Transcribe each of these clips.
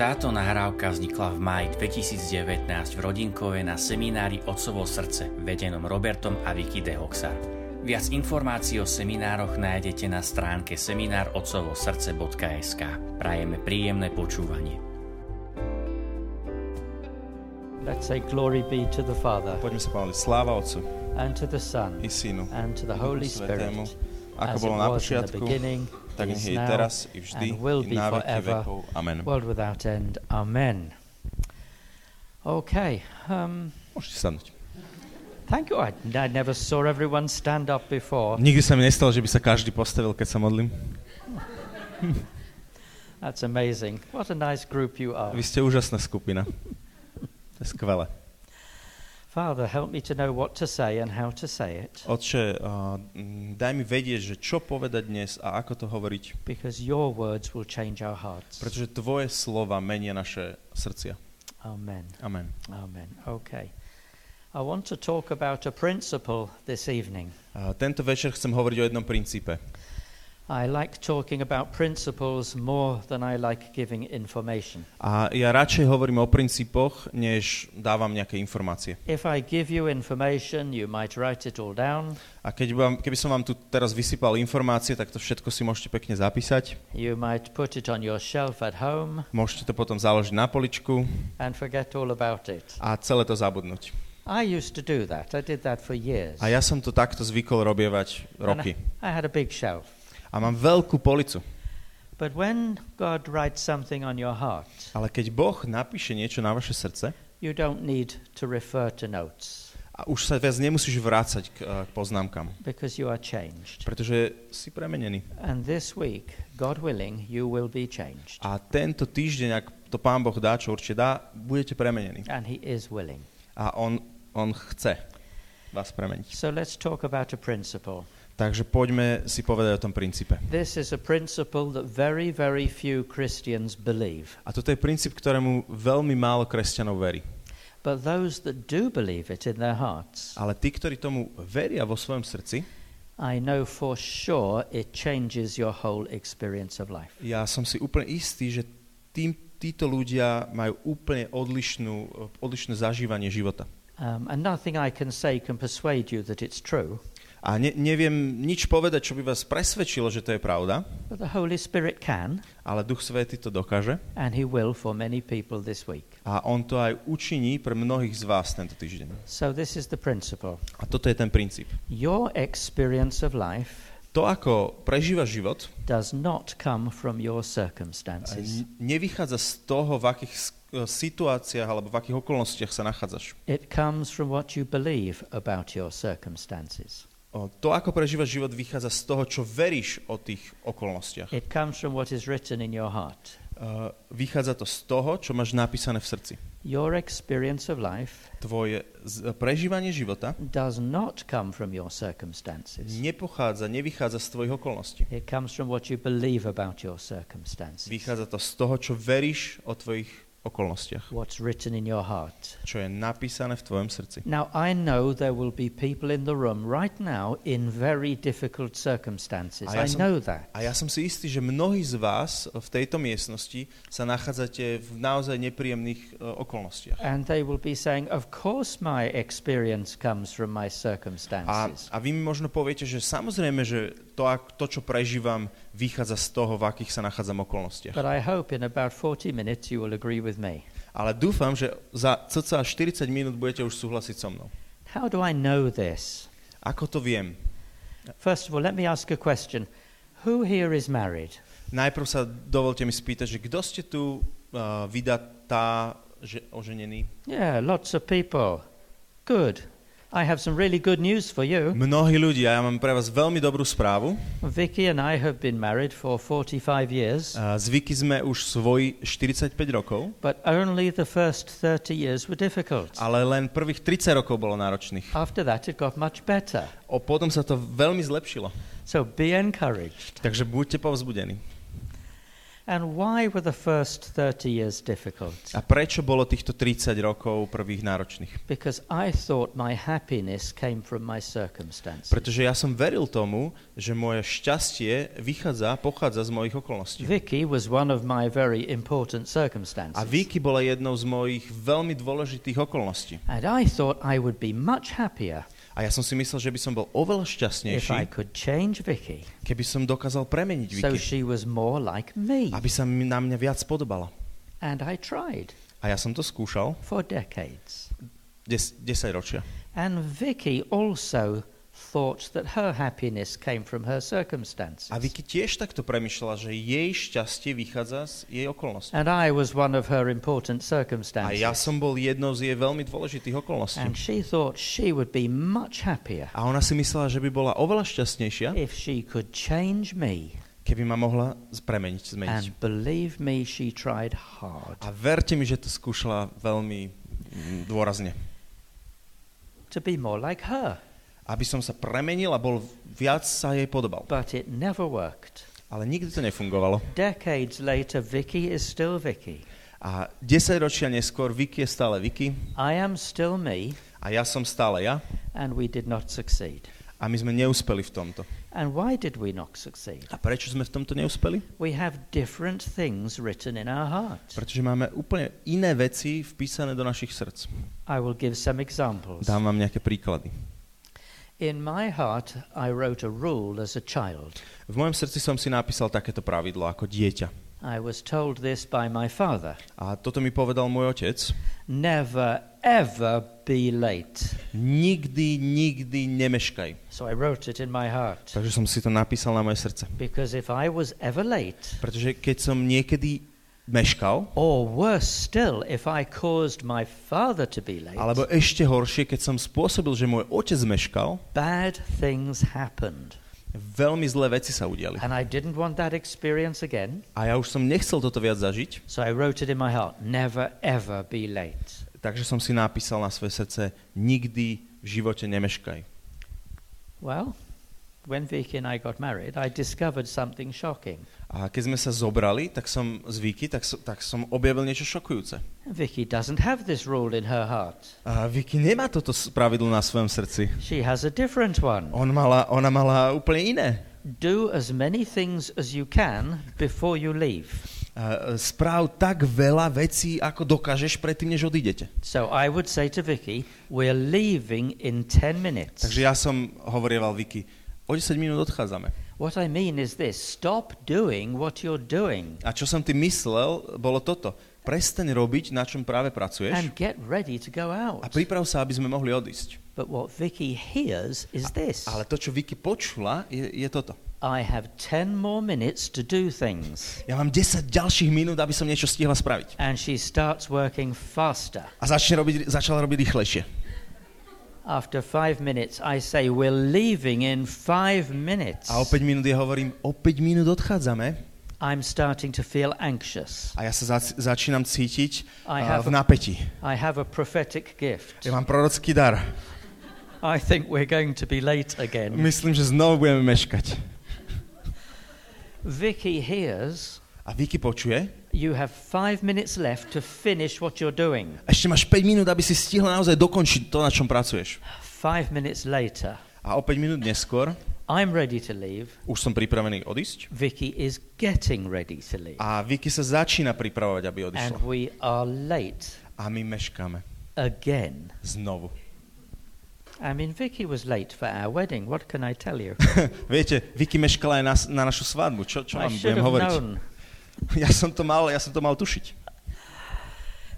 Táto nahrávka vznikla v máji 2019 v Rodinkove na seminári Otcovo srdce vedenom Robertom a Vicky Dehoxar. Viac informácií o seminároch nájdete na stránke seminárotcovosrdce.sk. Prajeme príjemné počúvanie. Let's say glory be to the Father Poďme sa pomaliť. Sláva Otcu and to the Son i Synu and to the Holy Spirit, Svetému, ako bolo na počiatku, tak nech je teraz, i vždy, i na veky forever, vekov. Amen. world without end. Amen. Okay. Um, Môžete sadnúť. thank you. I, I never saw everyone stand up before. Nikdy sa mi nestalo, že by sa každý postavil, keď sa modlím. That's amazing. What a nice group you are. Vy ste úžasná skupina. To je skvelé. Father, help me to know what to say and how to say it, Otče, uh, daj mi vedieť, že čo povedať dnes a ako to hovoriť, because your words will change our hearts. pretože tvoje slova menia naše srdcia. Amen. Amen. Amen. Okay. I want to talk about a principle this evening. Uh, tento večer chcem hovoriť o jednom princípe. I like talking about principles more than I like giving information. A ja radšej hovorím o princípoch, než dávam nejaké informácie. If I give you information, you might write it all down. A keď vám, keby som vám tu teraz vysypal informácie, tak to všetko si môžete pekne zapísať. You might put it on your shelf at home Môžete to potom založiť na poličku and forget all about it. a celé to zabudnúť. I used to do that. I did that for years. A ja som to takto zvykol robievať roky. I had a big shelf. A mám veľkú policu. But when God writes something on your heart, Ale keď Boh napíše niečo na vaše srdce, you don't need to refer to notes a už sa viac nemusíš vrácať k, eh, k poznámkam, because you are changed. pretože si premenený. And this week, God willing, you will be changed. A tento týždeň, ak to Pán Boh dá, čo určite dá, budete premenení. And He is willing. A On, on chce vás premeniť. So let's talk about a principle. Takže poďme si povedať o tom princípe. This is a principle that very, very few Christians believe. A toto je princíp, ktorému veľmi málo kresťanov verí. But those that do believe it in their hearts, Ale tí, ktorí tomu veria vo svojom srdci, I know for sure it changes your whole experience of life. ja som si úplne istý, že tým, títo ľudia majú úplne odlišnú, odlišné zažívanie života. Um, and nothing I can say can persuade you that it's true, A ne, neviem nič povedať, čo by vás presvedčilo, že to je pravda, but the Holy Spirit can, ale Duch Svätý to dokáže and He will for many people this week. a On to aj učiní pre mnohých z vás tento týždeň. So this is the principle. A toto je ten princíp. Your experience of life To, ako prežívaš život, does not come from your circumstances. nevychádza z toho, v akých situáciách alebo v akých okolnostiach sa nachádzaš. It comes from what you believe about your circumstances. To, ako prežívaš život, vychádza z toho, čo veríš o tých okolnostiach. It comes from what is written in your heart. Uh, Vychádza to z toho, čo máš napísané v srdci. Your experience of life Tvoje prežívanie života does not come from your circumstances. nepochádza, nevychádza z tvojich okolností. It comes from what you believe about your circumstances. Vychádza to z toho, čo veríš o tvojich okolnostiach. What's written in your heart. Čo je napísané v tvojom srdci. Now, I know there will be people in the room right now in very difficult circumstances. A ja I som- know that. A ja som si istý, že mnohí z vás v tejto miestnosti sa nachádzate v naozaj nepríjemných e, okolnostiach. And they will be saying, Of course, my experience comes from my A, circumstances. a vy mi možno poviete, že samozrejme, že to, to, čo prežívam, vychádza z toho, v akých sa nachádzam okolnostiach. But I hope in about 40 minutes you will agree with me. Ale dúfam, že za cca 40 minút budete už súhlasiť so mnou. How do I know this? Ako to viem? First of all, let me ask a question. Who here is married? Najprv sa dovolte mi spýtať, že kto ste tu uh, vydatá, že, oženený? Yeah, lots of people. Good. I have some really good news for you. Mnohí ľudia, ja mám pre vás veľmi dobrú správu. Vicky and I have been married for 45 years, Uh, zvyky sme už svoji 45 rokov, but only the first 30 years were difficult. ale len prvých 30 rokov bolo náročných. After that, it got much better. O, potom sa to veľmi zlepšilo. So be encouraged. Takže buďte povzbudení. And why were the first 30 years difficult? A prečo bolo týchto 30 rokov prvých náročných? Because I thought my happiness came from my circumstances. Pretože ja som veril tomu, že moje šťastie vychádza, pochádza z mojich okolností. Vicky was one of my very important A circumstances. Vicky bola jednou z mojich veľmi dôležitých okolností. And I thought I would be much happier A ja som si myslel, že by som bol oveľa if I šťastnejší, could change Vicky keby som dokázal premeniť so Vicky, she was more like me. aby sa mi- na mňa viac podobala. And I tried A ja som to skúšal for decades. 10, 10 ročia. And Vicky also thought that her happiness came from her circumstances. A Vicky tiež takto premyšľala, že jej šťastie vychádza z jej okolností. And I was one of her important A circumstances. ja som bol jednou z jej veľmi dôležitých okolností. And she thought she would be much happier A ona si myslela, že by bola oveľa šťastnejšia, if she could change me. keby ma mohla premeniť, zmeniť. And believe me, she tried hard A verte mi, že to skúšala veľmi mm, dôrazne. to be more like her. Aby som sa premenil a bol viac sa jej podobal. But it never worked. Ale nikdy to nefungovalo. Decades later, Vicky is still Vicky. A 10 ročia neskôr Vicky je stále Vicky I am still me, a ja som stále ja and we did not succeed. a my sme neúspeli v tomto. And why did we not succeed? A prečo sme v tomto neúspeli? We have different things written in our heart. Pretože máme úplne iné veci vpísané do našich srdc. I will give some examples. Dám vám nejaké príklady. In my heart, I wrote a rule as a child. V mojom srdci som si napísal takéto pravidlo ako dieťa. I was told this by my father A toto mi povedal môj otec. never, ever be late. Nikdy, nikdy nemeškaj. So I wrote it in my heart. Takže som si to napísal na moje srdce. Because if I was ever late, Pretože keď som niekedy meškal, or worse still, if I caused my father to be late, alebo ešte horšie, keď som spôsobil, že môj otec meškal, bad things happened. veľmi zlé veci sa udiali. And I didn't want that experience again. A ja už som nechcel toto viac zažiť, So I wrote it in my heart never, ever be late. takže som si napísal na svoje srdce, nikdy v živote nemeškaj. Well, when Vicky and I got married, I discovered something shocking. A keď sme sa zobrali, tak som z Viki, tak, som- tak som objavil niečo šokujúce. Vicky doesn't have this rule in her heart. A Viki nemá toto pravidlo na svojom srdci. She has a different one. On mala, ona mala úplne iné. Do as many things as you can before you leave. E, správ tak veľa vecí, ako dokážeš predtým, než odídete. So I would say to Vicky, we're leaving in 10 minutes. Takže ja som hovorieval Viki, o 10 minút odchádzame. What I mean is this stop doing what you're doing A čo som ty myslel, bolo toto. Prestaň robiť, na čom práve pracuješ and get ready to go out. a priprav sa, aby sme mohli odísť. But what Vicky hears is this Ale to, čo Viki počula, je, je toto. I have 10 more minutes to do things. Ja mám 10 ďalších minút, aby som niečo stihla spraviť. And she starts working faster. A začne robiť, začala robiť rýchlejšie. After five minutes, I say, We're leaving in five minutes. A o 5 minút ja hovorím, o 5 minút odchádzame. I'm starting to feel anxious. A ja sa zac- začínam cítiť I uh, have v a- napätí. I have a prophetic gift. Ja mám prorocký dar. I think we're going to be late again. Myslím, že znovu budeme meškať. Vicky hears A Vicky počuje, you have five minutes left to finish what you're doing. ešte máš 5 minút, aby si stihla naozaj dokončiť to, na čom pracuješ. Five minutes later, A o 5 minút neskôr I'm ready to leave. už som pripravený odísť. Vicky is getting ready to leave. A Vicky sa začína pripravovať, aby And odišla. we are late A my meškáme. again. Znovu. I mean, Vicky was late for our wedding. What can I tell you? Viete, Vicky meškala aj na, na našu svadbu. Čo, čo vám budem hovoriť? known. Ja som to mal, ja som to mal tušiť.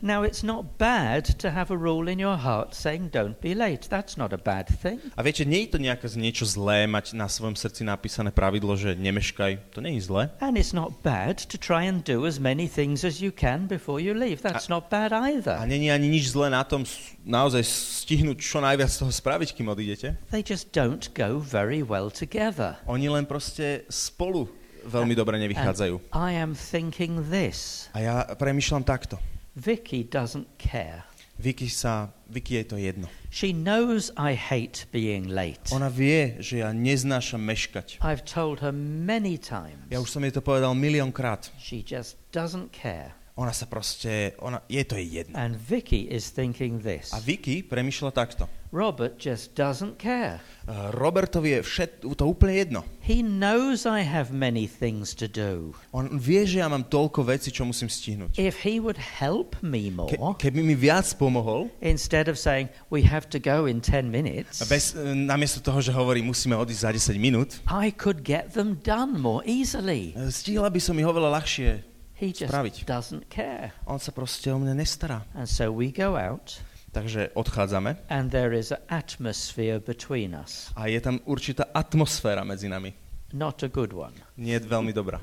Now, it's not bad to have a rule in your heart saying don't be late. That's not a bad thing. A viete, nie je to nejaké niečo zlé mať na svojom srdci napísané pravidlo, že nemeškaj. To nie je zlé. And it's not bad to try and do as many things as you can before you leave. That's not bad A either. není ani nič zlé na tom naozaj stihnúť čo najviac toho spraviť, kým odídete. They just don't go very well together. Oni len proste spolu veľmi dobre nevychádzajú. I am thinking this A ja premyšľam takto. Vicky doesn't care. Vicky, sa, Vicky je to jedno. She knows I hate being late. Ona vie, že ja neznášam meškať. I've told her many times. Ja už som jej to povedal miliónkrát. She just doesn't care. Ona sa proste, ona, je to jej jedno. And Vicky is thinking this. A Vicky premyšľa takto. Robert just doesn't care. Uh, Robertovi je všet, to úplne jedno. He knows I have many things to do. On vie, že ja mám toľko vecí, čo musím stihnúť. If he would help me Ke, more, keby mi viac pomohol, instead of saying, we have to go in 10 minutes, bez, e, namiesto toho, že hovorí, musíme odísť za 10 minút, I could get them done more easily. e, stihla by som ich oveľa ľahšie. He just Spraviť. doesn't care. On sa proste o mňa nestará. And so we go out, Takže odchádzame and there is an atmosphere between us. a je tam určitá atmosféra medzi nami. Not a good one. Nie je veľmi dobrá.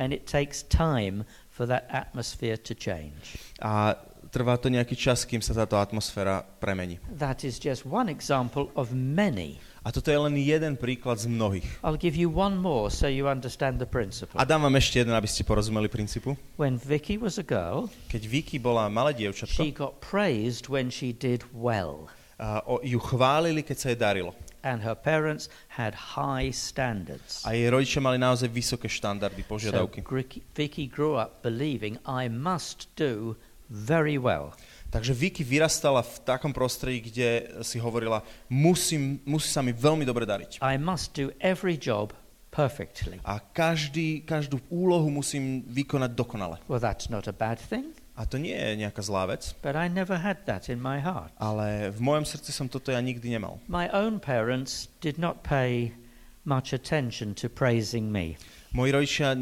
And it takes time for that atmosphere to change. A trvá to nejaký čas, kým sa táto atmosféra premení. That is just one example of many. A toto je len jeden príklad z mnohých. I'll give you one more so you understand the principle. A dám vám ešte jeden, aby ste porozumeli princípu. When Vicky was a girl, Keď Vicky bola malé she dievčatko, got praised when she did well. a o, ju chválili, keď sa jej darilo. And her parents had high standards. A jej rodičia mali naozaj vysoké štandardy, So požiadavky. Gri- Vicky grew up believing I must do very well. Takže Vicky vyrastala v takom prostredí, kde si hovorila, musím, musí sa mi veľmi dobre dariť. I must do every job perfectly. A každý, každú úlohu musím vykonať dokonale. Well, that's not a bad thing, A to nie je nejaká zlá vec, but I never had that in my heart. ale v mojom srdci som toto ja nikdy nemal. My own parents did not pay much attention to praising me. Moji rodičia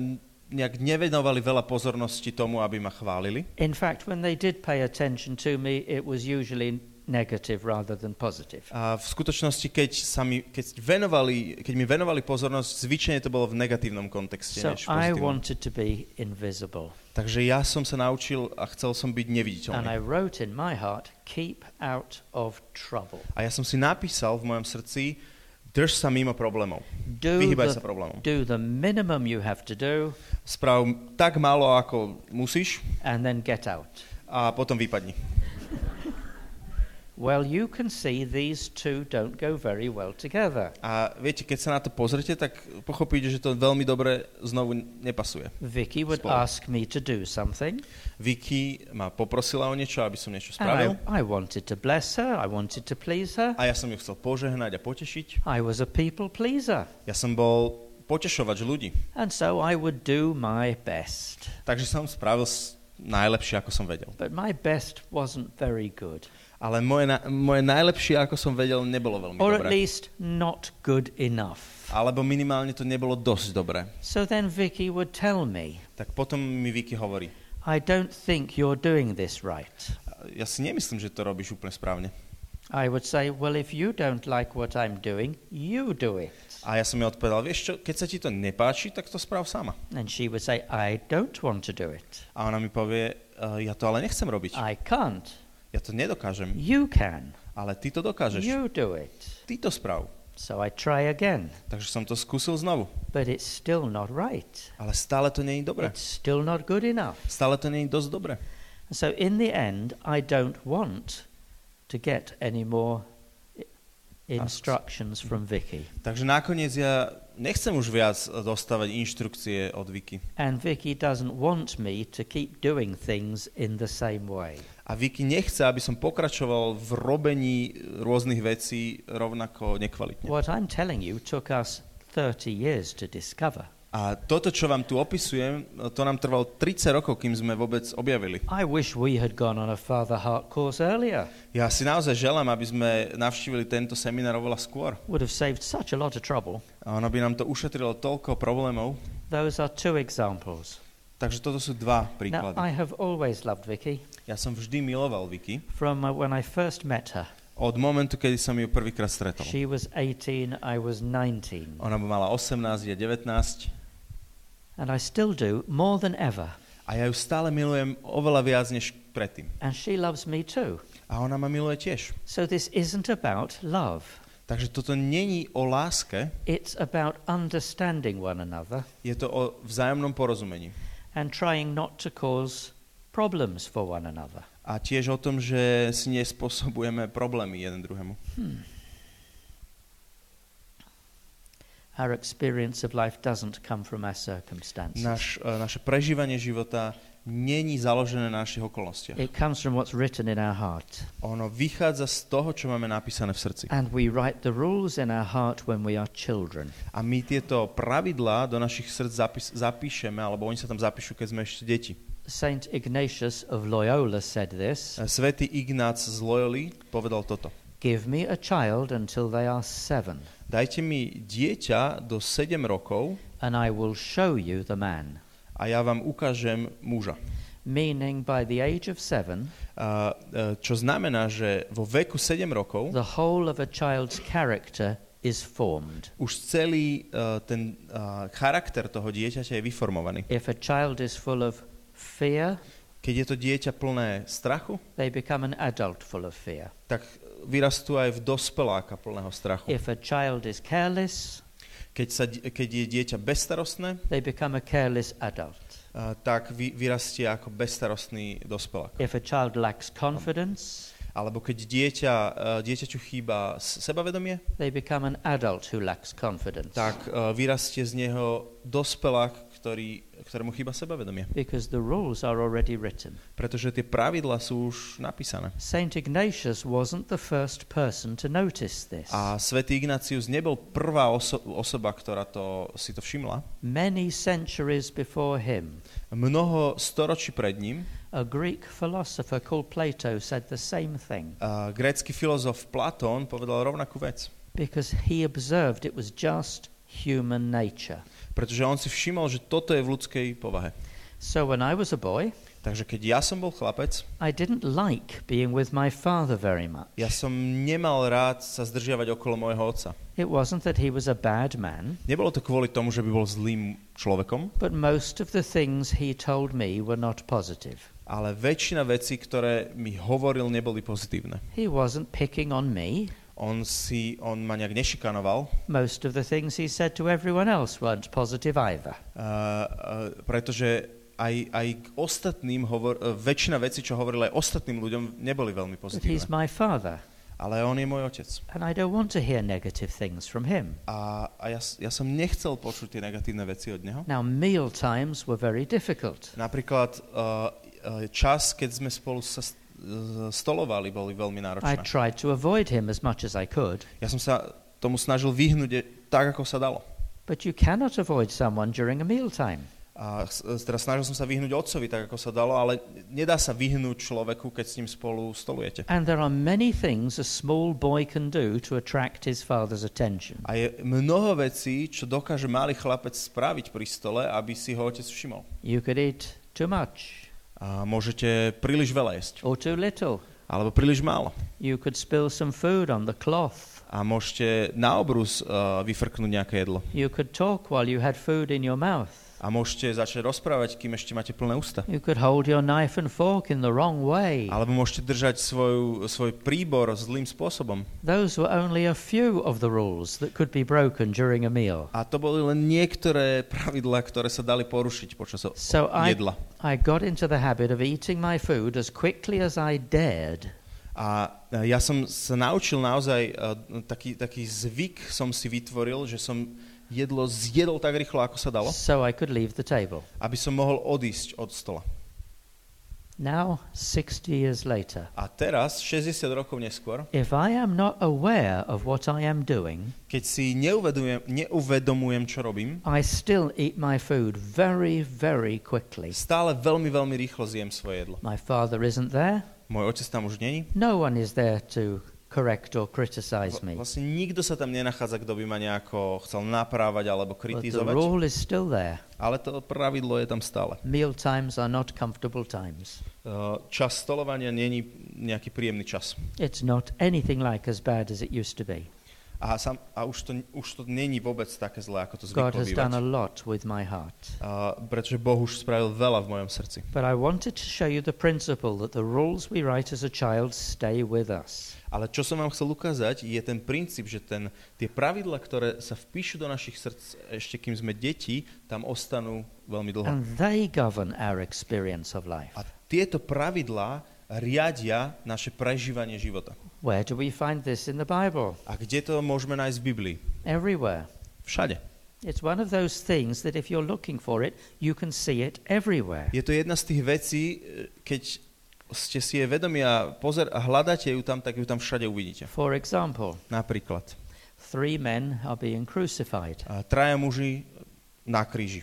nejak nevenovali veľa pozornosti tomu, aby ma chválili. In fact, when they did pay attention to me, it was usually negative rather than positive. A v skutočnosti, keď, sa mi, keď, venovali, keď mi venovali pozornosť, zvyčajne to bolo v negatívnom kontexte, So než I wanted to be invisible. Takže ja som sa naučil a chcel som byť And neviditeľný. I wrote in my heart, keep out of trouble. A ja som si napísal v mojom srdci, drž sa mimo problémov. Do Vyhýbaj sa the, problémom. do the minimum you have to do Sprav tak málo, ako musíš and then get out. a potom vypadni. Well, you can see these two don't go very well together. A viete, keď sa na to pozrete, tak pochopíte, že to veľmi dobre znovu nepasuje. Vicky would Spolu. ask me to do something, Vicky ma poprosila o niečo, aby som niečo and spravil. I, I wanted to bless her, I wanted to please her. A ja som ju chcel požehnať a potešiť. I was a people pleaser, Ja som bol potešovač ľudí. and so I would do my best. Takže som spravil najlepšie, ako som vedel. But my best wasn't very good, Ale moje, na, moje najlepšie, ako som vedel, nebolo veľmi or at dobré. least not good enough. Alebo minimálne to nebolo dosť dobré. So then Vicky would tell me, Tak potom mi Vicky hovorí, I don't think you're doing this right. ja si nemyslím, že to robíš úplne správne. I would say, Well, if you don't like what I'm doing, you do it. A ja som jej odpovedal, vieš čo, keď sa ti to nepáči, tak to sprav sama. And she would say, I don't want to do it. A ona mi povie, "E, ja to ale nechcem robiť. I can't. Ja to nedokážem. You can. Ale ty to dokážeš. You do it. Ty to sprav. So I try again. Takže som to skúsil znovu. But it's still not right. Ale stále to je dobré. It's still not good enough. Stále to je dosť dobré. So in the end, I don't want to get any more instructions from Vicky. Takže nakoniec ja nechcem už viac dostávať inštrukcie od Vicky. And Vicky doesn't want me to keep doing things in the same way. A Vicky nechce, aby som pokračoval v robení rôznych vecí rovnako nekvalitne. What I'm telling you took us 30 years to discover. A toto, čo vám tu opisujem, to nám trvalo 30 rokov, kým sme vôbec objavili. I wish we had gone on a Father Heart course earlier. Ja si naozaj želám, aby sme navštívili tento seminár oveľa skôr. Would have saved such a lot of trouble. A ono by nám to ušetrilo toľko problémov. Those are two examples. Takže toto sú dva Now, príklady. I have always loved Vicky Ja som vždy miloval Vicky. from uh, when I first met her. Od momentu, kedy som ju prvýkrát stretol. She was 18, I was 19. Ona mala 18, ja 19. And I still do, more than ever. A ja ju stále milujem oveľa viac než predtým. And she loves me too. A ona ma miluje tiež. So this isn't about love. Takže toto není o láske, It's about understanding one another je to o vzájomnom porozumení. and trying not to cause problems for one another. A tiež o tom, že si nespôsobujeme problémy jeden druhému. Our experience of life doesn't come from our circumstances. Naš, e, naše prežívanie života není založené na našich okolnostiach. It comes from what's written in our heart. Ono vychádza z toho, čo máme napísané v srdci. And we write the rules in our heart when we are children. A my tieto pravidlá do našich srdc zapis, zapíšeme, alebo oni sa tam zapíšu, keď sme ešte deti. Saint Ignatius of Loyola said this E, Svetý Ignác z Loyoli povedal toto. Give me a child until they are seven, Dajte mi dieťa do 7 rokov and I will show you the man. a ja vám ukážem muža. Meaning, by the age of seven, e, čo znamená, že vo veku 7 rokov the whole of a child's character is formed. už celý e, ten e, charakter toho dieťaťa je vyformovaný. If a child is full of fear, Keď je to dieťa plné strachu, they become an adult full of fear. tak vyrastú aj v dospeláka plného strachu. If a child is careless, Keď, sa, keď je dieťa bezstarostné, they become a careless adult. a, tak vy, vyrastie ako bezstarostný dospelák. If a child lacks confidence, Alebo keď dieťa, dieťaťu chýba sebavedomie, they become an adult who lacks confidence. tak e, vyrastie z neho dospelák, ktorý, ktorému chýba sebavedomie. Because the rules are already written. Pretože tie pravidla sú už napísané. Saint Ignatius wasn't the first person to notice this. A svätý Ignácius nebol prvá oso- osoba, ktorá to, si to všimla. Many centuries before him, Mnoho storočí pred ním a Greek philosopher called Plato said the same thing a grécky filozof Platón povedal rovnakú vec. because he observed it was just human nature. Pretože on si všimol, že toto je v ľudskej povahe. So when I was a boy, Takže keď ja som bol chlapec, I didn't like being with my father very much. ja som nemal rád sa zdržiavať okolo môjho otca. It wasn't that he was a bad man, Nebolo to kvôli tomu, že by bol zlým človekom, but most of the things he told me were not positive. ale väčšina vecí, ktoré mi hovoril, neboli pozitívne. He wasn't picking on me. On si, on ma nejak nešikanoval, Most of the things he said to everyone else weren't positive either. uh, uh, pretože aj, aj k ostatným, hovor, uh, väčšina vecí, čo hovoril aj ostatným ľuďom, neboli veľmi But he's pozitívne. my father, Ale on je môj otec. and I don't want to hear negative things from him. A, a ja, ja som nechcel počuť tie negatívne veci od neho. Now, meal times were very difficult. Napríklad uh, čas, keď sme spolu sa stolovali, boli veľmi I náročné. tried to avoid him as much as I could, Ja som sa tomu snažil vyhnúť e- tak, ako sa dalo. but you cannot avoid someone during a mealtime. A s- teda snažil som sa vyhnúť otcovi, tak ako sa dalo, ale nedá sa vyhnúť človeku, keď s ním spolu stolujete. And there are many things a small boy can do to attract his father's attention. A je mnoho vecí, čo dokáže malý chlapec spraviť pri stole, aby si ho otec všimol. You could eat too much A môžete príliš veľa jesť, or too little. alebo príliš málo. You could spill some food on the cloth. A môžete na obrus uh, vyfrknúť nejaké jedlo. You could talk while you had food in your mouth. A môžete začať rozprávať, kým ešte máte plné ústa. You could hold your knife and fork in the wrong way. Alebo môžete držať svoju, svoj príbor zlým spôsobom. Those were only a few of the rules that could be broken during a meal. A to boli len niektoré pravidlá, ktoré sa dali porušiť počas So I, jedla. I got into the habit of eating my food as quickly as I dared. A ja som sa naučil naozaj, e, taký, taký zvyk som si vytvoril, že som jedlo zjedol tak rýchlo, ako sa dalo, so I could leave the table. aby som mohol odísť od stola. Now, 60 years later, A teraz, 60 rokov neskôr, if I am not aware of what I am doing, keď si neuvedomujem, neuvedomujem, čo robím, I still eat my food very, very quickly. stále veľmi, veľmi rýchlo zjem svoje jedlo. My father isn't there. Môj otec tam už není. No one is there to correct or criticize me. Vlastne nikto sa tam nenachádza, kto by ma nejako chcel naprávať alebo But the kritizovať. rule is still there. Ale to pravidlo je tam stále. Meal times are not comfortable times. Uh, Čas stolovania není nejaký príjemný čas. It's not anything like as bad as it used to be. A, sam, a už, to, už to není vôbec také zlé, ako to God zvyklo has done a bývať. lot with my heart. Uh, pretože Boh už spravil veľa v mojom srdci. But I wanted to show you the principle that the rules we write as a child stay with us. Ale čo som vám chcel ukázať, je ten princíp, že ten, tie pravidla, ktoré sa vpíšu do našich srdc ešte kým sme deti, tam ostanú veľmi dlho. And they govern our experience of life. A tieto pravidlá riadia naše prežívanie života. Where do we find this in the Bible? A kde to môžeme nájsť v Biblii? Everywhere. Všade. It's one of those things that if you're looking for it, you can see it everywhere. Je to jedna z tých vecí, e, keď ste si jej vedomi a, pozer- a hľadáte ju tam, tak ju tam všade uvidíte. For example, Napríklad, three men are being crucified. a traja muži na kríži.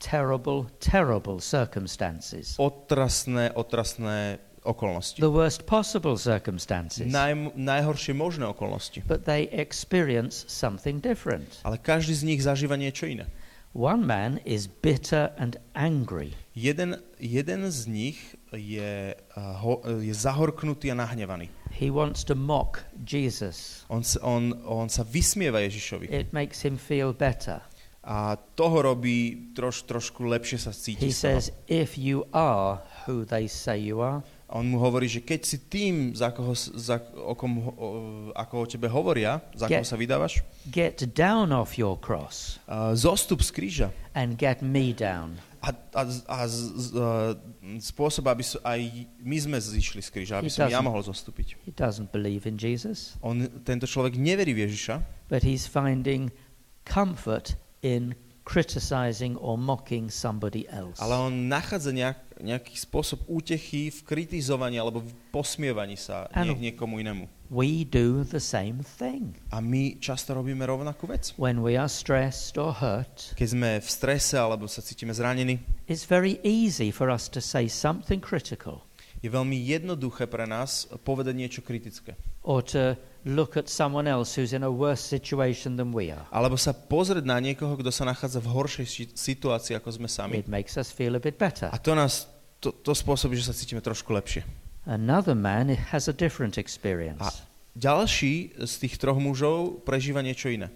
Terrible, terrible circumstances. Otrasné, otrasné okolnosti. The worst possible circumstances. Naj, najhoršie možné okolnosti. But they experience something different. Ale každý z nich zažíva niečo iné. One man is bitter and angry. Jeden, jeden z nich je, uh, ho, je zahorknutý a nahnevaný. He wants to mock Jesus. On, on, on sa vysmieva Ježišovi. It makes him feel better. A toho robí troš, trošku lepšie sa cíti. He says, If you are who they say you are, A on mu hovorí, že keď si tým, za koho, za, o kom, o, ako o tebe hovoria, za koho Get- sa vydávaš, get down off your cross uh, zostup z kríža. and get me down. A, a, a z, z, uh, spôsob, aby so, aj my sme zišli z kríža, aby He som ja mohol zostúpiť. He doesn't believe in Jesus, On, tento človek neverí v Ježiša, but he's finding comfort in criticizing or mocking somebody else. ale on nachádza nejak, nejaký spôsob útechy v kritizovaní alebo v posmievaní sa nie, niekomu inému. We do the same thing. A my často robíme rovnakú vec. When we are stressed or hurt, Keď sme v strese alebo sa cítime zranení, it's very easy for us to say something critical je veľmi jednoduché pre nás povedať niečo kritické. or to look at someone else who's in a worse situation than we are. Alebo sa pozrieť na niekoho, kto sa nachádza v horšej situácii, ako sme sami. It makes us feel a bit better. A to nás, to, to spôsobí, že sa cítime trošku lepšie. Another man has a different A experience. ďalší z tých troch mužov prežíva niečo iné.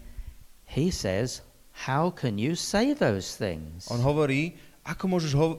He says, How can you say those things? On hovorí, ako môžeš ho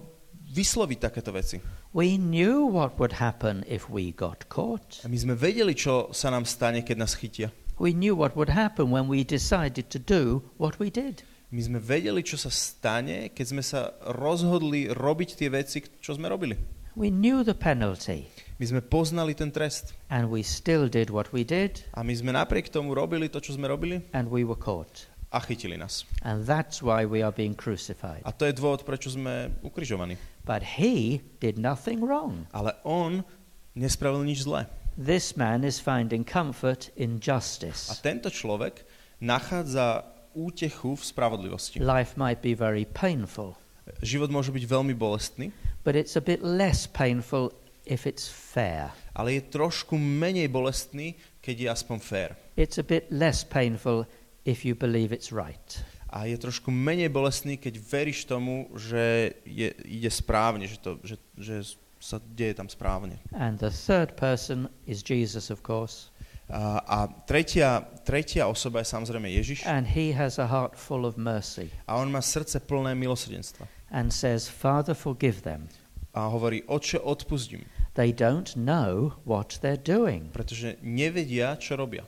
vysloviť takéto veci. We knew what would happen if we got caught. A my sme vedeli, čo sa nám stane, keď nás chytia. We knew what would happen when we decided to do what we did. My sme vedeli, čo sa stane, keď sme sa rozhodli robiť tie veci, čo sme robili. We knew the penalty, My sme poznali ten trest. and we still did what we did, A my sme napriek tomu robili to, čo sme robili and we were caught. A chytili nás. And that's why we are being crucified. A to je dôvod, prečo sme ukrižovaní. But he did nothing wrong. Ale on nespravil nič zlé. This man is finding comfort in A justice. tento človek nachádza útechu v spravodlivosti. Life might be very painful, Život môže byť veľmi bolestný, but it's a bit less painful if it's fair. ale je trošku menej bolestný, keď je aspoň fér. It's a bit less painful if you believe it's right. A je trošku menej bolestný, keď veríš tomu, že je, ide správne, že, to, že, že sa deje tam správne. And the third person is Jesus, of course, A, a tretia, tretia osoba je samozrejme Ježiš and he has a heart full of mercy a on má srdce plné milosrdenstva. and says, Father, forgive them. A hovorí, oče, odpustím, They don't know what they're doing. pretože nevedia, čo robia.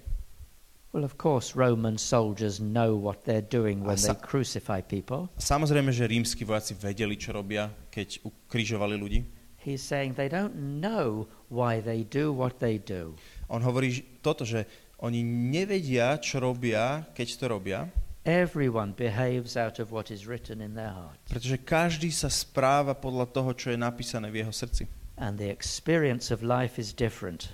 Well, of course, Roman soldiers know what they're doing when A they sa- crucify people. Samozrejme, že rímsky vojaci vedeli, čo robia, keď ukrižovali ľudí. He's saying they don't know why they do what they do. On hovorí toto, že oni nevedia, čo robia, keď to robia, Everyone behaves out of what is written in their heart. pretože každý sa správa podľa toho, čo je napísané v jeho srdci. And the experience of life is different.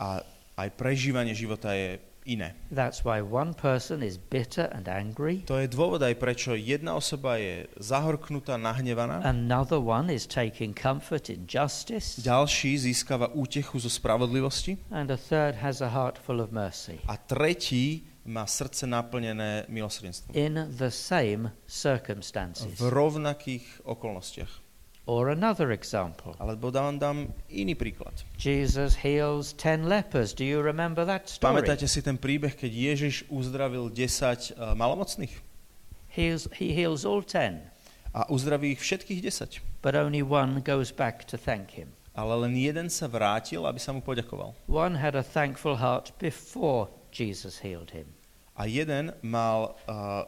A aj prežívanie života je iné. That's why one person is bitter and angry, To je dôvod aj prečo jedna osoba je zahorknutá, nahnevaná, another one is taking comfort in justice, ďalší získava útechu zo spravodlivosti and a third has a heart full of mercy. a tretí má srdce naplnené milosrdenstvom. In the same circumstances. V rovnakých okolnostiach. Or another example. Alebo dám, dám iný príklad. Jesus heals ten lepers. Do you remember that story? Pamätáte si ten príbeh, keď Ježiš uzdravil 10 uh, malomocných? Heals, he heals all ten, A uzdraví ich všetkých 10. but only one goes back to thank him. Ale len jeden sa vrátil, aby sa mu poďakoval. One had a thankful heart before Jesus healed him. A jeden mal uh,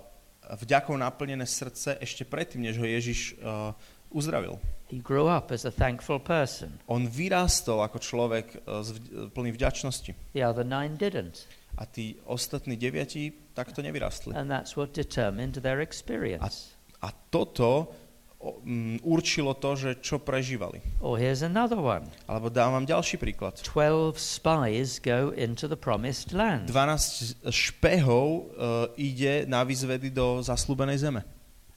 vďakou naplnené srdce ešte predtým, než ho Ježiš uh, uzdravil. He grew up as a thankful person. On vyrástol ako človek e, plný vďačnosti. The other nine didn't. A tí ostatní deviati takto nevyrástli. And that's what determined their experience. A toto o, mm, určilo to, že čo prežívali. Or here's another one. Alebo dávam ďalší príklad. 12 spies go into the promised land. 12 špehov uh, ide na výzvedy do zaslúbenej zeme.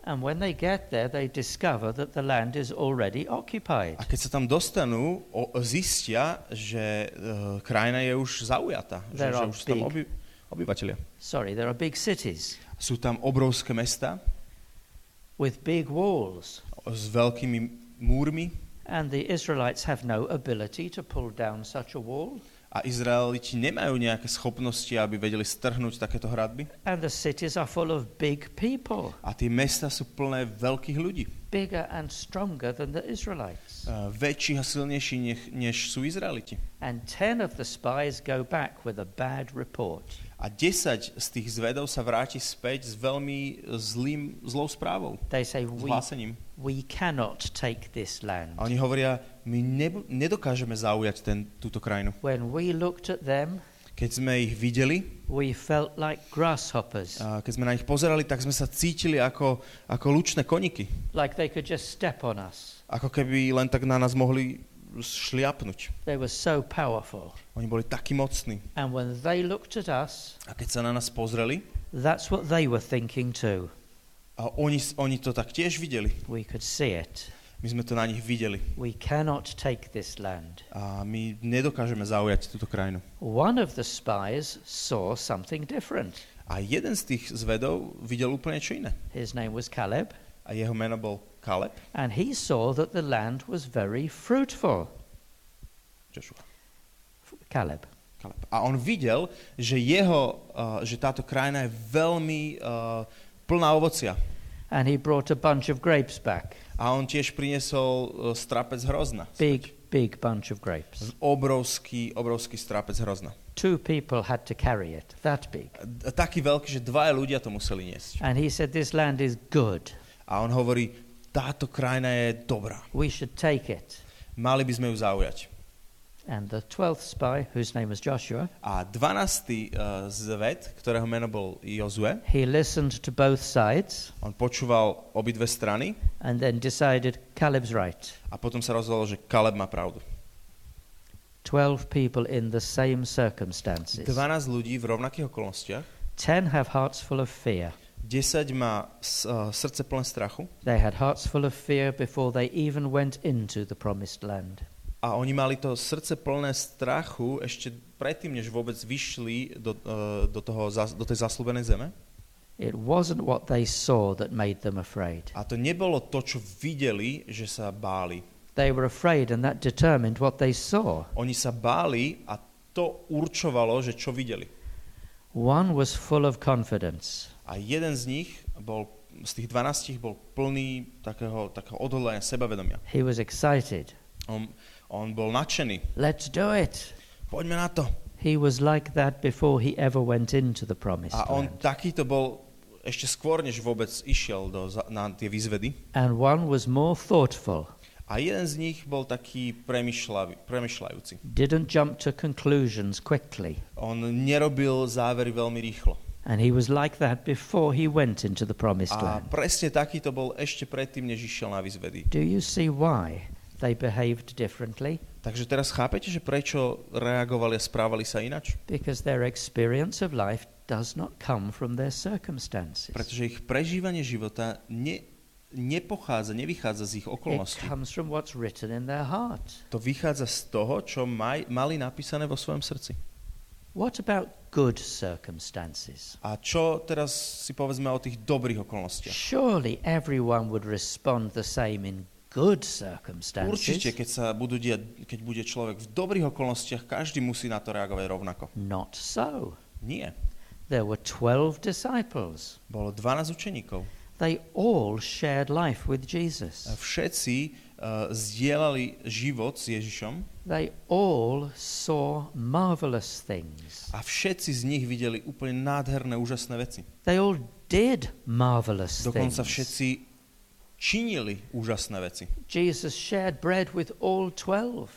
And when they get there, they discover that the land is already occupied. A keď sa tam dostanú, o, zistia, že uh, krajina je už zaujatá. Že, There že už sú tam big- oby, obyvateľia. Sorry, there are big cities Sú tam obrovské mesta with big walls. s veľkými múrmi And the Israelites have no ability to pull down such a wall. A Izraeliti nemajú nejaké schopnosti, aby vedeli strhnúť takéto hradby. And the cities are full of big people, A tie mesta sú plné veľkých ľudí. bigger and stronger than the Israelites. Uh, väčších a silnejší nech, než sú Izraeliti. And 10 of the spies go back with a bad report. A 10 z tých zvedov sa vráti späť s veľmi zlým, zlou správou, They say, We. We cannot take this land. A oni hovoria, my nebu- nedokážeme zaujať ten, túto krajinu. When we looked at them, Keď sme ich videli, we felt like grasshoppers, a keď sme na nich pozerali, tak sme sa cítili ako, ako lučné koniky. like they could just step on us. Ako keby len tak na nás mohli šliapnúť. They were so powerful. Oni boli takí mocní. And when they looked at us, A keď sa na nás pozreli, that's what they were thinking too. A oni, oni to tak tiež videli. We could see it. My sme to na nich videli. We cannot take this land. A my nedokážeme zaujať túto krajinu. One of the spies saw something different. A jeden z tých zvedov videl úplne čo iné. His name was Caleb, A jeho meno bol Kaleb. and he saw that the land was very fruitful. Joshua. Caleb. Kaleb. A on videl, že, jeho, uh, že táto krajina je veľmi uh, plná ovocia. And he brought a bunch of grapes back. A on tiež priniesol uh, strapec hrozna. Big, big bunch of grapes. Obrovský, obrovský strapec hrozna. Two people had to carry it, that big. A taký veľký, že dvaja ľudia to museli niesť. And he said, This land is good. A on hovorí, táto krajina je dobrá. We should take it. Mali by sme ju zaujať. And the twelfth spy, whose name was Joshua, A 12. Uh, zved, ktorého meno bol Jozue, he listened to both sides on počúval obidve strany and then decided Caleb's right. a potom sa rozhodol, že Kaleb má pravdu. Twelve people in the same circumstances. 12 ľudí v rovnakých okolnostiach, Ten have hearts full of fear. 10 má uh, srdce plné strachu They had hearts full of fear before they even went into the promised land. A oni mali to srdce plné strachu ešte predtým, než vôbec vyšli do, uh, do, toho, do tej zaslúbenej zeme. It wasn't what they saw that made them afraid. A to nebolo to, čo videli, že sa báli. They were afraid, and that determined what they saw. Oni sa báli a to určovalo, že čo videli. One was full of confidence. A jeden z nich bol, z tých 12 bol plný takého, takého odhodlania, sebavedomia. He was excited. On, on bol nadšený. Let's do it. Poďme na to. He was like that before he ever went into the promised A on land. takýto bol ešte skôr, než vôbec išiel do, na tie výzvedy. And one was more thoughtful, A jeden z nich bol taký premyšľajúci. didn't jump to conclusions quickly. On nerobil závery veľmi rýchlo. And he was like that before he went into the promised A land. presne takýto bol ešte predtým, než išiel na výzvedy. Do you see why they behaved differently? Takže teraz chápete, že prečo reagovali a správali sa inač? Because their experience of life does not come from their circumstances. Pretože ich prežívanie života ne, nepochádza, nevychádza z ich It okolností. comes from what's written in their heart. To vychádza z toho, čo maj, mali napísané vo svojom srdci. What about good circumstances? A čo teraz si povedzme o tých dobrých okolnostiach? Surely everyone would respond the same in good circumstances. Určite, keď sa budú diať, keď bude človek v dobrých okolnostiach, každý musí na to reagovať rovnako. Not so. Nie. There were 12 disciples. Bolo 12 učeníkov. They all shared life with Jesus. Všetci uh, zdieľali život s Ježišom They all saw marvelous things. a všetci z nich videli úplne nádherné, úžasné veci. They all did marvelous Dokonca things. všetci činili úžasné veci. Jesus shared bread with all 12.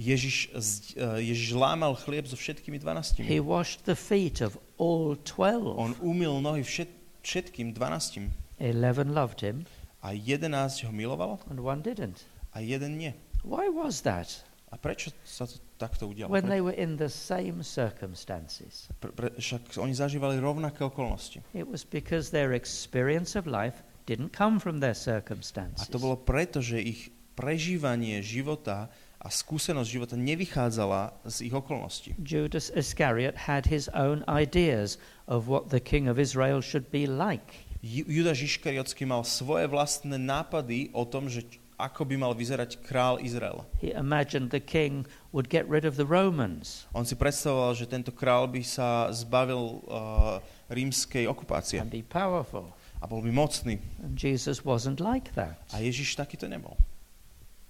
Ježiš, eh, Ježiš lámal chlieb so všetkými dvanáctimi. He washed the feet of all 12. On umil nohy všet, všetkým dvanáctim. 11 loved him A jedenáct ho milovalo and one didn't. a jeden nie. Why was that? A prečo sa to takto udialo? When they were in the same circumstances. pre, pre, však oni zažívali rovnaké okolnosti. It was because their experience of life didn't come from their A circumstances. to bolo preto, že ich prežívanie života a skúsenosť života nevychádzala z ich okolností. Judas Iscariot had his own ideas of what the king of Israel should be like. Ju- Judáš Iškariotský mal svoje vlastné nápady o tom, že ako by mal vyzerať král Izraela. He imagined the king would get rid of the Romans On si predstavoval, že tento král by sa zbavil uh, rímskej okupácie and be powerful. A bol by mocný. And Jesus wasn't like that. A Ježiš takýto nebol.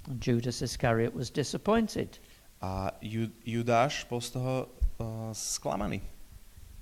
And Judas Iscariot was disappointed. A Ju- Judáš bol z toho uh, sklamaný.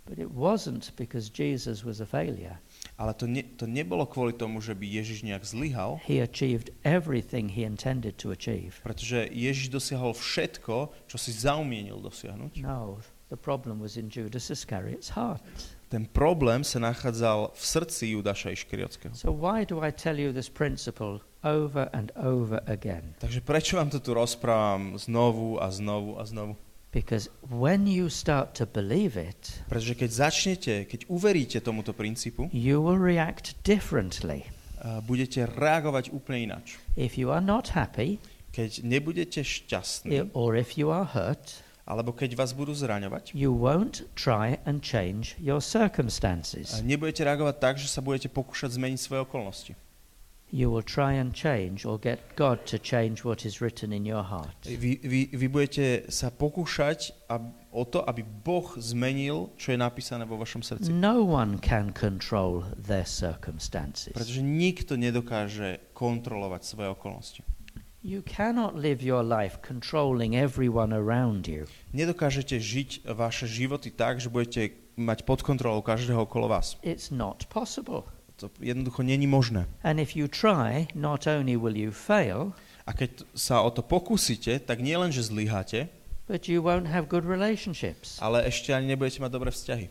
But it wasn't because Jesus was a failure. Ale to, ne, to nebolo kvôli tomu, že by Ježiš nejak zlyhal, He achieved everything he intended to achieve. pretože Ježiš dosiahol všetko, čo si zaumienil dosiahnuť. No, the problem was in Judas Iscariot's heart. Ten problém sa nachádzal v srdci Judáša Iškariotského. So why do I tell you this principle over and over again? Takže prečo vám to tu rozprávam znovu a znovu a znovu? Because when you start to believe it, Pretože keď začnete, keď uveríte tomuto princípu, you will react differently. uh, budete reagovať úplne ináč. If you are not happy, Keď nebudete šťastní, or if you are hurt, alebo keď vás budú zraňovať, you won't try and change your circumstances. nebudete reagovať tak, že sa budete pokúšať zmeniť svoje okolnosti. You will try and change or get God to change what is written in your heart. Vy, vy, vy budete sa pokúšať ab, o to, aby Boh zmenil, čo je napísané vo vašom srdci. No one can control their circumstances. Pretože nikto nedokáže kontrolovať svoje okolnosti. You cannot live your life controlling everyone around you. Nedokážete žiť vaše životy tak, že budete mať pod kontrolou každého okolo vás. It's not possible. To jednoducho není možné. And if you try, not only will you fail, A keď sa o to pokúsite, tak nie len, že zlyháte, but you won't have good relationships. ale ešte ani nebudete mať dobré vzťahy.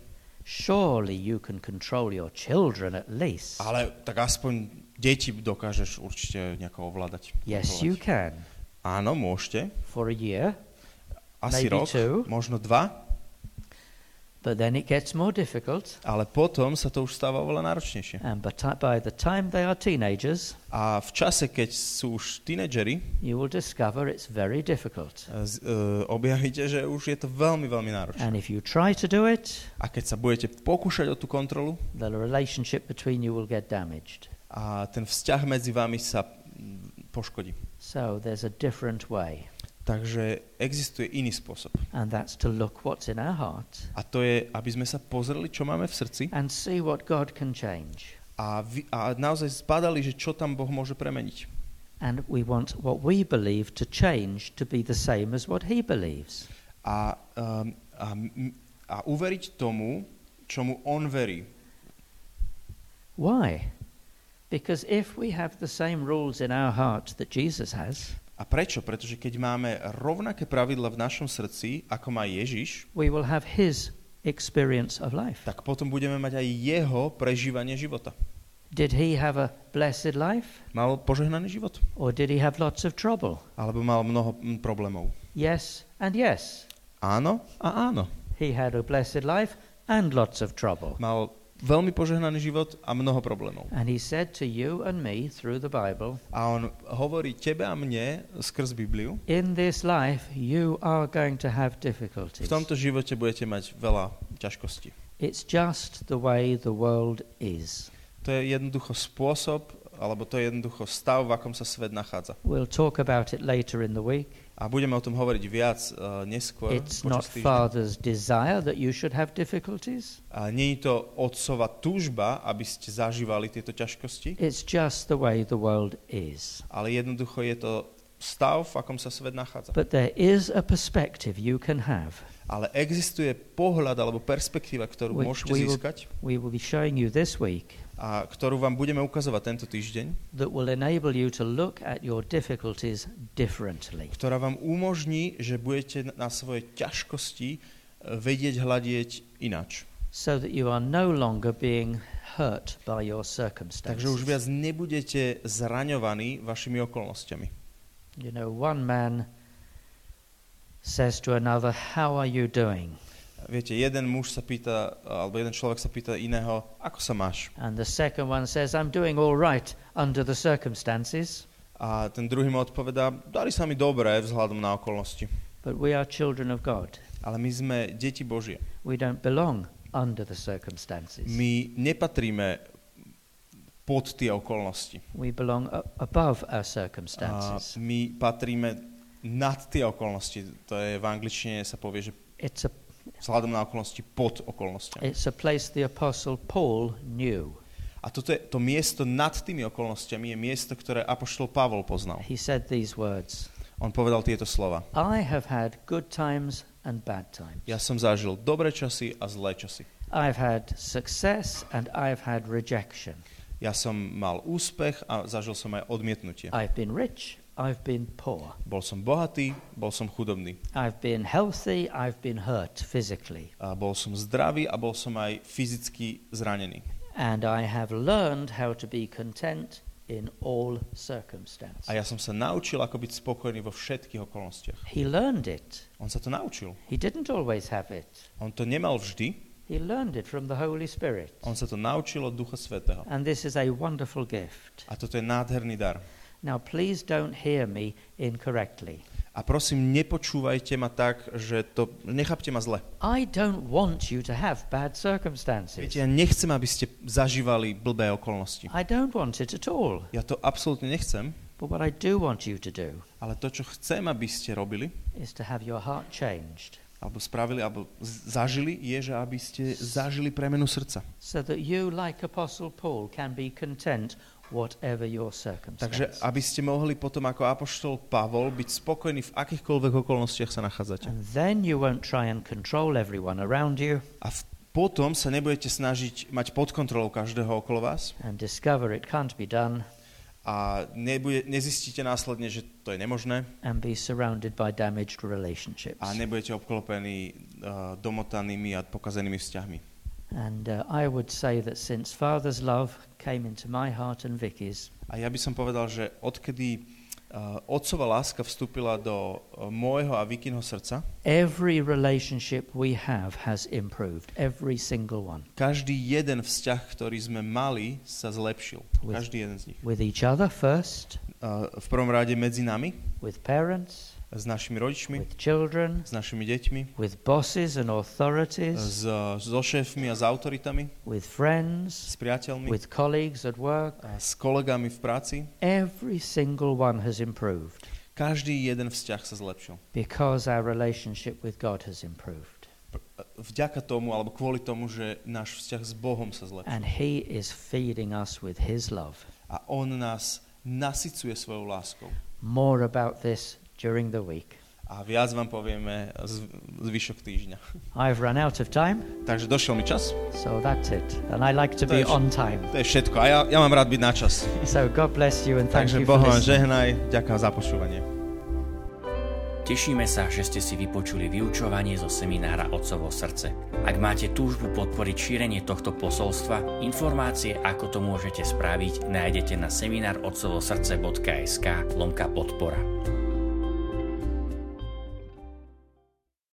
Surely you can control your children at least. Ale tak aspoň deti dokážeš určite nejako ovládať. Yes, you can. Áno, môžete. For a year, Asi Maybe rok, two. možno dva, but then it gets more difficult. ale potom sa to už stáva oveľa náročnejšie. And but by the time they are teenagers, A v čase, keď sú už tínedžeri, you will discover it's very difficult. z, uh, objavíte, že už je to veľmi, veľmi náročné. And if you try to do it, A keď sa budete pokúšať o tú kontrolu the relationship between you will get damaged. a ten vzťah medzi vami sa poškodí. So there's a different way, Takže existuje iný spôsob. and that's to look what's in our heart A to je, aby sme sa pozreli, čo máme v srdci and see what God can change. a, vy, a naozaj zbadali, že čo tam Boh môže premeniť. And we want what we believe to change to be the same as what He believes. A, um, a, a uveriť tomu, čomu On verí. Why? Because if we have the same rules in our heart that Jesus has, A prečo? Pretože keď máme rovnaké pravidla v našom srdci, ako má Ježiš, we will have His experience of life. tak potom budeme mať aj jeho prežívanie života. Did He have a blessed life, Mal požehnaný život? or did He have lots of trouble? Alebo mal mnoho problémov? Yes and yes. Áno a áno. He had a blessed life and lots of trouble. Mal veľmi požehnaný život a mnoho problémov. And he said to you and me through the Bible, A on hovorí tebe a mne skrz Bibliu, in this life you are going to have v difficulties. tomto živote budete mať veľa ťažkostí. It's just the way the world is. To je jednoducho spôsob, alebo to je jednoducho stav, v akom sa svet nachádza. We'll talk about it later in the week. A budeme o tom hovoriť viac uh, neskôr. It's not týždňa. Father's desire that you should have difficulties. A nie je to otcova túžba, aby ste zažívali tieto ťažkosti, It's just the way the world is. ale jednoducho je to stav, v akom sa svet nachádza. But there is a perspective you can have. Ale existuje pohľad alebo perspektíva, ktorú Which môžete we will- získať, We will be showing you this week a ktorú vám budeme ukazovať tento týždeň, that will enable you to look at your difficulties differently. ktorá vám umožní, že budete na svoje ťažkosti e, vedieť hľadieť inač. So that you are no longer being hurt by your Takže už viac circumstances. nebudete zraňovaní vašimi okolnostiami. You know, one man says to another, How are you doing? Viete, jeden muž sa pýta, alebo jeden človek sa pýta iného, ako sa máš? And the second one says, I'm doing all right under the circumstances. A ten druhý mu odpovedá, dali sa mi dobre vzhľadom na okolnosti. But we are children of God. Ale my sme deti Božie. We don't belong under the circumstances. My nepatríme pod tie okolnosti. We belong a- above our A circumstances. my patríme nad tie okolnosti. To je v angličtine sa povie, že It's a, vzhľadom na okolnosti pod okolnostiami. it's a place the Apostle Paul knew. A toto je, to miesto nad tými okolnostiami je miesto, ktoré Apoštol Pavol poznal. He said these words On povedal tieto slova. I have had good times and bad times. Ja som zažil dobré časy a zlé časy. I've had success and I've had rejection. Ja som mal úspech a zažil som aj odmietnutie. I've been rich, I've been poor. Bol som bohatý, bol som chudobný. I've been healthy, I've been hurt physically. A bol som zdravý a bol som aj fyzicky zranený. And I have learned how to be content in all circumstances. A ja som sa naučil, ako byť spokojný vo všetkých okolnostiach. He learned it. On sa to naučil. He didn't always have it. On to nemal vždy, He learned it from the Holy Spirit. on sa to naučil od Ducha Svetého. And this is a wonderful gift. A toto je nádherný dar. Now, please don't hear me incorrectly. A prosím, nepočúvajte ma tak, že to... Nechápte ma zle. I don't want you to have bad circumstances. Viete, ja nechcem, aby ste zažívali blbé okolnosti. I don't want it at all. Ja to absolútne nechcem, But what I do want you to do ale to, čo chcem, aby ste robili, is to have your heart changed alebo spravili, alebo zažili, je, že aby ste zažili premenu srdca. so that you, like Apostle Paul, can be content whatever your Takže circumstance. aby ste mohli potom ako apoštol Pavol byť spokojní v akýchkoľvek okolnostiach sa nachádzate. And then you won't try and control everyone around you A v, potom sa nebudete snažiť mať pod kontrolou každého okolo vás and discover it can't be done a nebude, nezistíte následne, že to je nemožné and be surrounded by damaged relationships. a nebudete obklopení uh, domotanými a pokazenými vzťahmi. And uh, I would say that since Father's love came into my heart and Vicky's, A ja by som povedal, že odkedy uh, otcova láska vstúpila do uh, môjho a Vikinho srdca, every relationship we have has improved. Every single one. každý jeden vzťah, ktorý sme mali, sa zlepšil. With- Každý jeden z nich. With each other first, Uh, v prvom rade medzi nami, with parents, s našimi rodičmi, with children, s našimi deťmi, with bosses and authorities, s, so šéfmi a s autoritami, with friends, s priateľmi, with colleagues at work. a s kolegami v práci. Every single one has improved Každý jeden vzťah sa zlepšil. because our relationship with God has improved. Vďaka tomu, alebo kvôli tomu, že náš vzťah s Bohom sa zlepšil. And He is feeding us with His love. A On nás nasycuje svojou láskou. More about this during the week. A viac vám povieme z, zvyšok týždňa. I've run out of time, Takže došiel mi čas. so that's it. And I like to To be je on time. To je všetko. A ja, ja mám rád byť na čas. So God bless you and thank Takže you Boh vám žehnaj. Ďakujem za počúvanie. Tešíme sa, že ste si vypočuli vyučovanie zo seminára Otcovo srdce. Ak máte túžbu podporiť šírenie tohto posolstva, informácie, ako to môžete spraviť, nájdete na seminárotcovosrdce.sk lomka podpora.